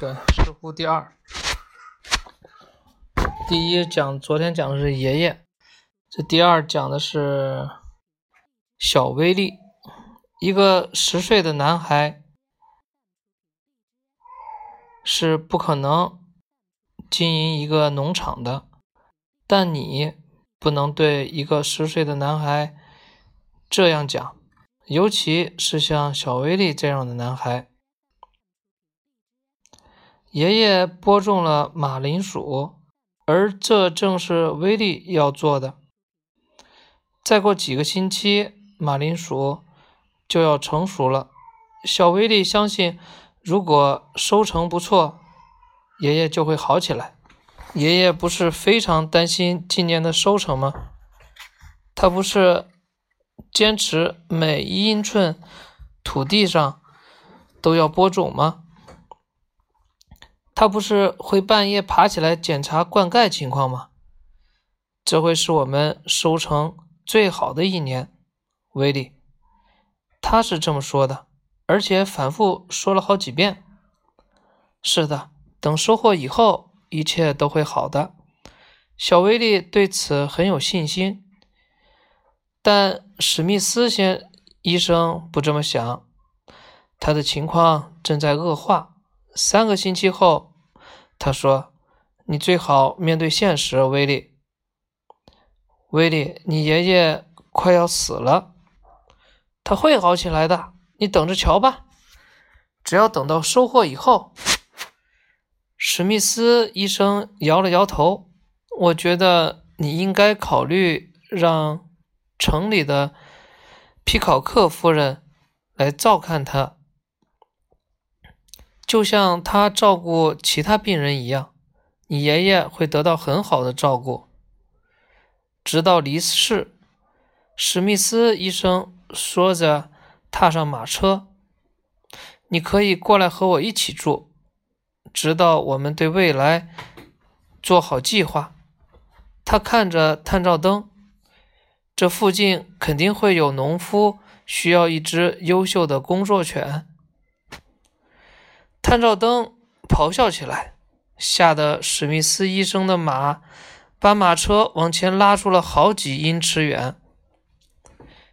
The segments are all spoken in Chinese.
对，石斛第二。第一讲，昨天讲的是爷爷，这第二讲的是小威力，一个十岁的男孩是不可能经营一个农场的，但你不能对一个十岁的男孩这样讲，尤其是像小威力这样的男孩。爷爷播种了马铃薯。而这正是威力要做的。再过几个星期，马铃薯就要成熟了。小威力相信，如果收成不错，爷爷就会好起来。爷爷不是非常担心今年的收成吗？他不是坚持每一英寸土地上都要播种吗？他不是会半夜爬起来检查灌溉情况吗？这会是我们收成最好的一年，威力。他是这么说的，而且反复说了好几遍。是的，等收获以后，一切都会好的。小威力对此很有信心，但史密斯先医生不这么想，他的情况正在恶化。三个星期后，他说：“你最好面对现实，威利。威利，你爷爷快要死了，他会好起来的，你等着瞧吧。只要等到收获以后。”史密斯医生摇了摇头：“我觉得你应该考虑让城里的皮考克夫人来照看他。”就像他照顾其他病人一样，你爷爷会得到很好的照顾，直到离世。史密斯医生说着，踏上马车。你可以过来和我一起住，直到我们对未来做好计划。他看着探照灯，这附近肯定会有农夫需要一只优秀的工作犬。探照灯咆哮起来，吓得史密斯医生的马把马车往前拉出了好几英尺远。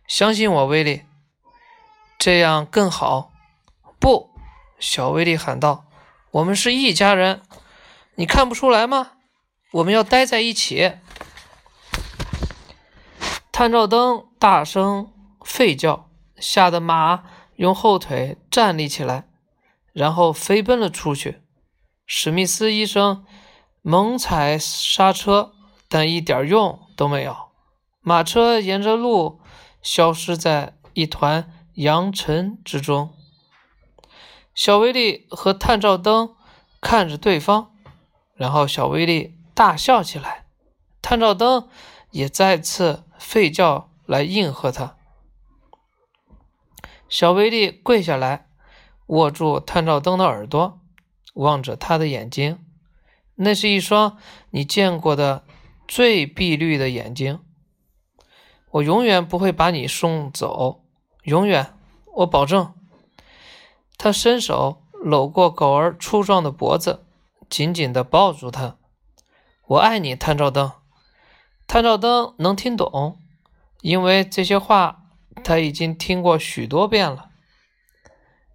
相信我，威利，这样更好。不，小威利喊道：“我们是一家人，你看不出来吗？我们要待在一起。”探照灯大声吠叫，吓得马用后腿站立起来。然后飞奔了出去。史密斯医生猛踩刹车，但一点用都没有。马车沿着路消失在一团扬尘之中。小威力和探照灯看着对方，然后小威力大笑起来，探照灯也再次吠叫来应和他。小威力跪下来。握住探照灯的耳朵，望着他的眼睛，那是一双你见过的最碧绿的眼睛。我永远不会把你送走，永远，我保证。他伸手搂过狗儿粗壮的脖子，紧紧地抱住他。我爱你，探照灯。探照灯能听懂，因为这些话他已经听过许多遍了。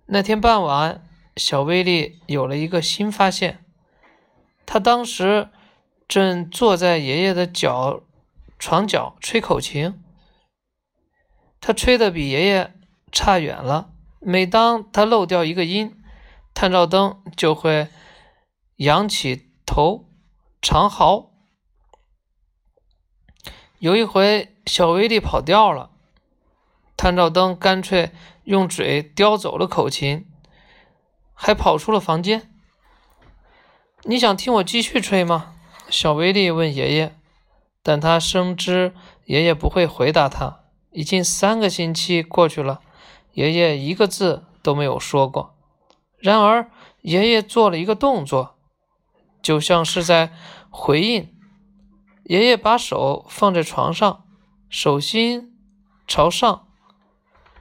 那天傍晚，小威力有了一个新发现。他当时正坐在爷爷的脚床角吹口琴，他吹的比爷爷差远了。每当他漏掉一个音，探照灯就会仰起头长嚎。有一回，小威力跑掉了，探照灯干脆。用嘴叼走了口琴，还跑出了房间。你想听我继续吹吗？小威力问爷爷，但他深知爷爷不会回答他。已经三个星期过去了，爷爷一个字都没有说过。然而，爷爷做了一个动作，就像是在回应。爷爷把手放在床上，手心朝上。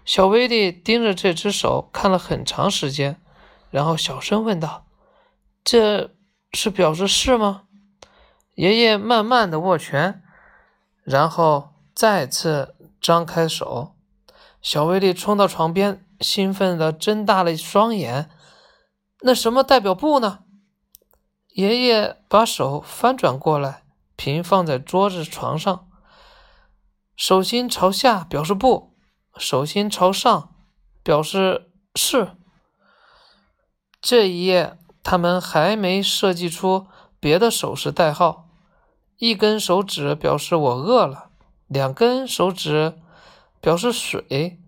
小威力盯着这只手看了很长时间，然后小声问道：“这是表示是吗？爷爷慢慢的握拳，然后再次张开手。小威力冲到床边，兴奋的睁大了双眼。那什么代表不呢？爷爷把手翻转过来，平放在桌子床上。手心朝下表示不，手心朝上表示是。这一页他们还没设计出别的手势代号。一根手指表示我饿了，两根手指表示水。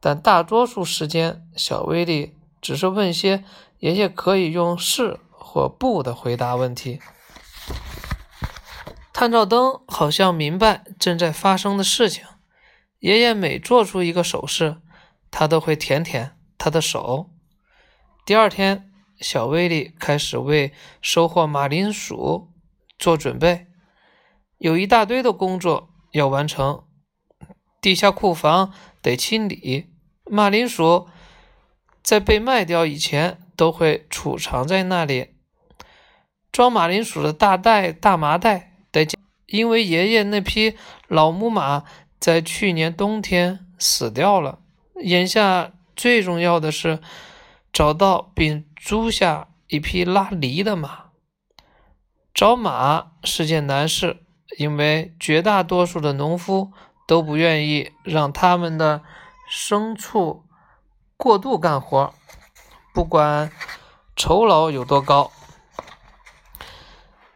但大多数时间，小威力只是问些爷爷可以用是或不的回答问题。探照灯好像明白正在发生的事情。爷爷每做出一个手势，他都会舔舔他的手。第二天，小威力开始为收获马铃薯做准备，有一大堆的工作要完成。地下库房得清理，马铃薯在被卖掉以前都会储藏在那里。装马铃薯的大袋、大麻袋。得，因为爷爷那匹老母马在去年冬天死掉了。眼下最重要的是找到并租下一匹拉犁的马。找马是件难事，因为绝大多数的农夫都不愿意让他们的牲畜过度干活，不管酬劳有多高。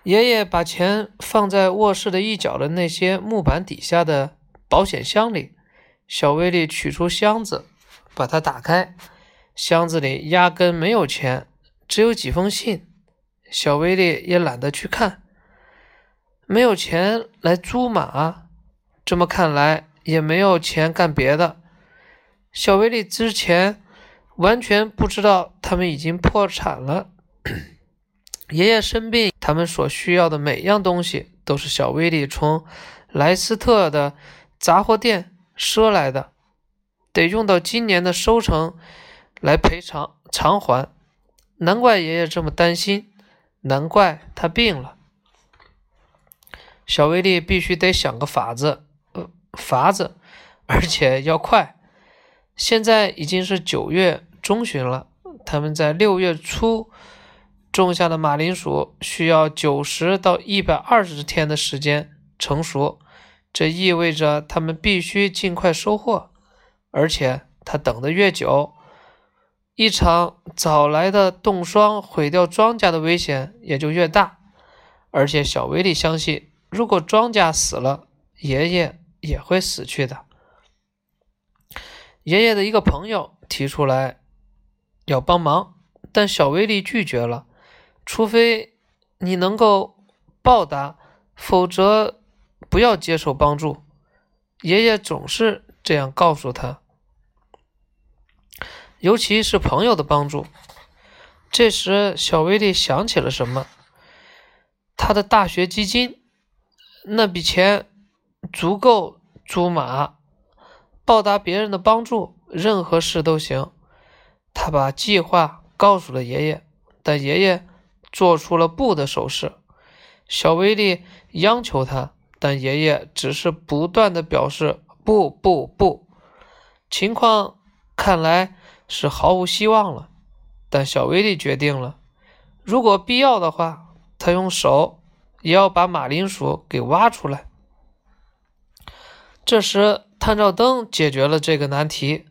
爷爷把钱放在卧室的一角的那些木板底下的保险箱里。小威力取出箱子，把它打开。箱子里压根没有钱，只有几封信。小威力也懒得去看。没有钱来租马，这么看来也没有钱干别的。小威力之前完全不知道他们已经破产了。爷爷生病，他们所需要的每样东西都是小威力从莱斯特的杂货店赊来的，得用到今年的收成来赔偿偿还。难怪爷爷这么担心，难怪他病了。小威力必须得想个法子，呃，法子，而且要快。现在已经是九月中旬了，他们在六月初。种下的马铃薯需要九十到一百二十天的时间成熟，这意味着他们必须尽快收获。而且，他等得越久，一场早来的冻霜毁掉庄稼的危险也就越大。而且，小威力相信，如果庄稼死了，爷爷也会死去的。爷爷的一个朋友提出来要帮忙，但小威力拒绝了。除非你能够报答，否则不要接受帮助。爷爷总是这样告诉他，尤其是朋友的帮助。这时，小威力想起了什么？他的大学基金，那笔钱足够租马，报答别人的帮助，任何事都行。他把计划告诉了爷爷，但爷爷。做出了不的手势，小威力央求他，但爷爷只是不断的表示不不不。情况看来是毫无希望了，但小威力决定了，如果必要的话，他用手也要把马铃薯给挖出来。这时，探照灯解决了这个难题，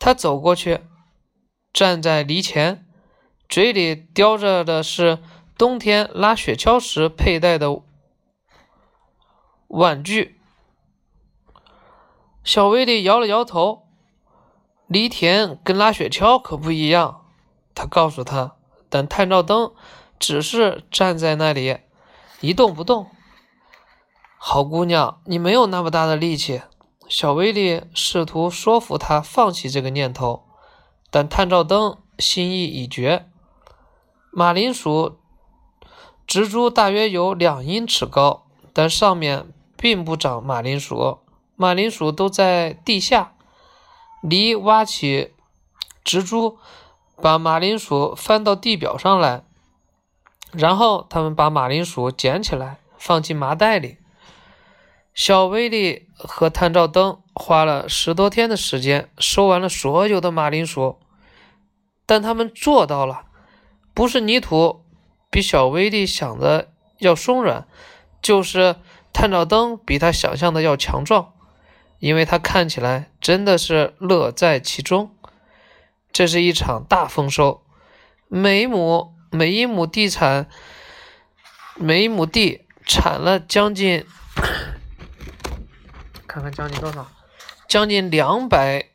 他走过去，站在犁前。嘴里叼着的是冬天拉雪橇时佩戴的婉拒。小威力摇了摇头：“犁田跟拉雪橇可不一样。”他告诉他，但探照灯只是站在那里一动不动。好姑娘，你没有那么大的力气。小威力试图说服他放弃这个念头，但探照灯心意已决。马铃薯植株大约有两英尺高，但上面并不长马铃薯，马铃薯都在地下。犁挖起植株，把马铃薯翻到地表上来。然后他们把马铃薯捡起来，放进麻袋里。小威力和探照灯花了十多天的时间，收完了所有的马铃薯，但他们做到了。不是泥土比小威力想的要松软，就是探照灯比他想象的要强壮，因为他看起来真的是乐在其中。这是一场大丰收，每亩每一亩地产，每一亩地产了将近，看看将近多少，将近两百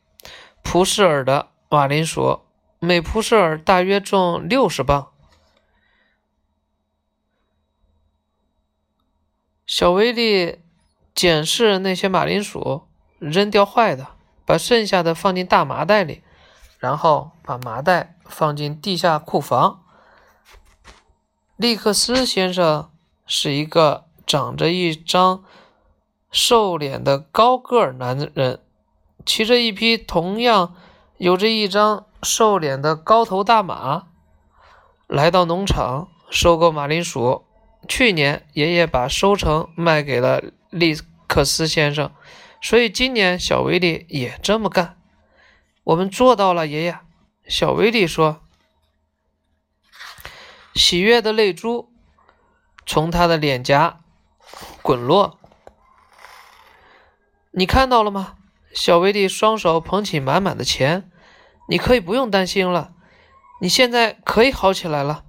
普什尔的马铃薯。每普舍尔大约重六十磅。小威力检视那些马铃薯，扔掉坏的，把剩下的放进大麻袋里，然后把麻袋放进地下库房。利克斯先生是一个长着一张瘦脸的高个儿男人，骑着一匹同样有着一张。瘦脸的高头大马来到农场收购马铃薯。去年爷爷把收成卖给了利克斯先生，所以今年小威力也这么干。我们做到了，爷爷。小威力说。喜悦的泪珠从他的脸颊滚落。你看到了吗？小威力双手捧起满满的钱。你可以不用担心了，你现在可以好起来了。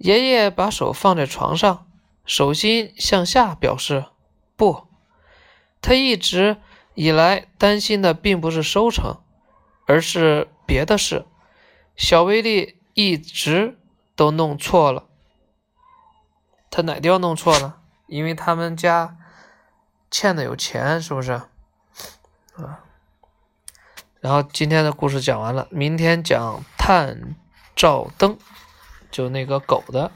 爷爷把手放在床上，手心向下表示不。他一直以来担心的并不是收成，而是别的事。小威力一直都弄错了。他哪地方弄错了？因为他们家欠的有钱，是不是？啊。然后今天的故事讲完了，明天讲探照灯，就那个狗的。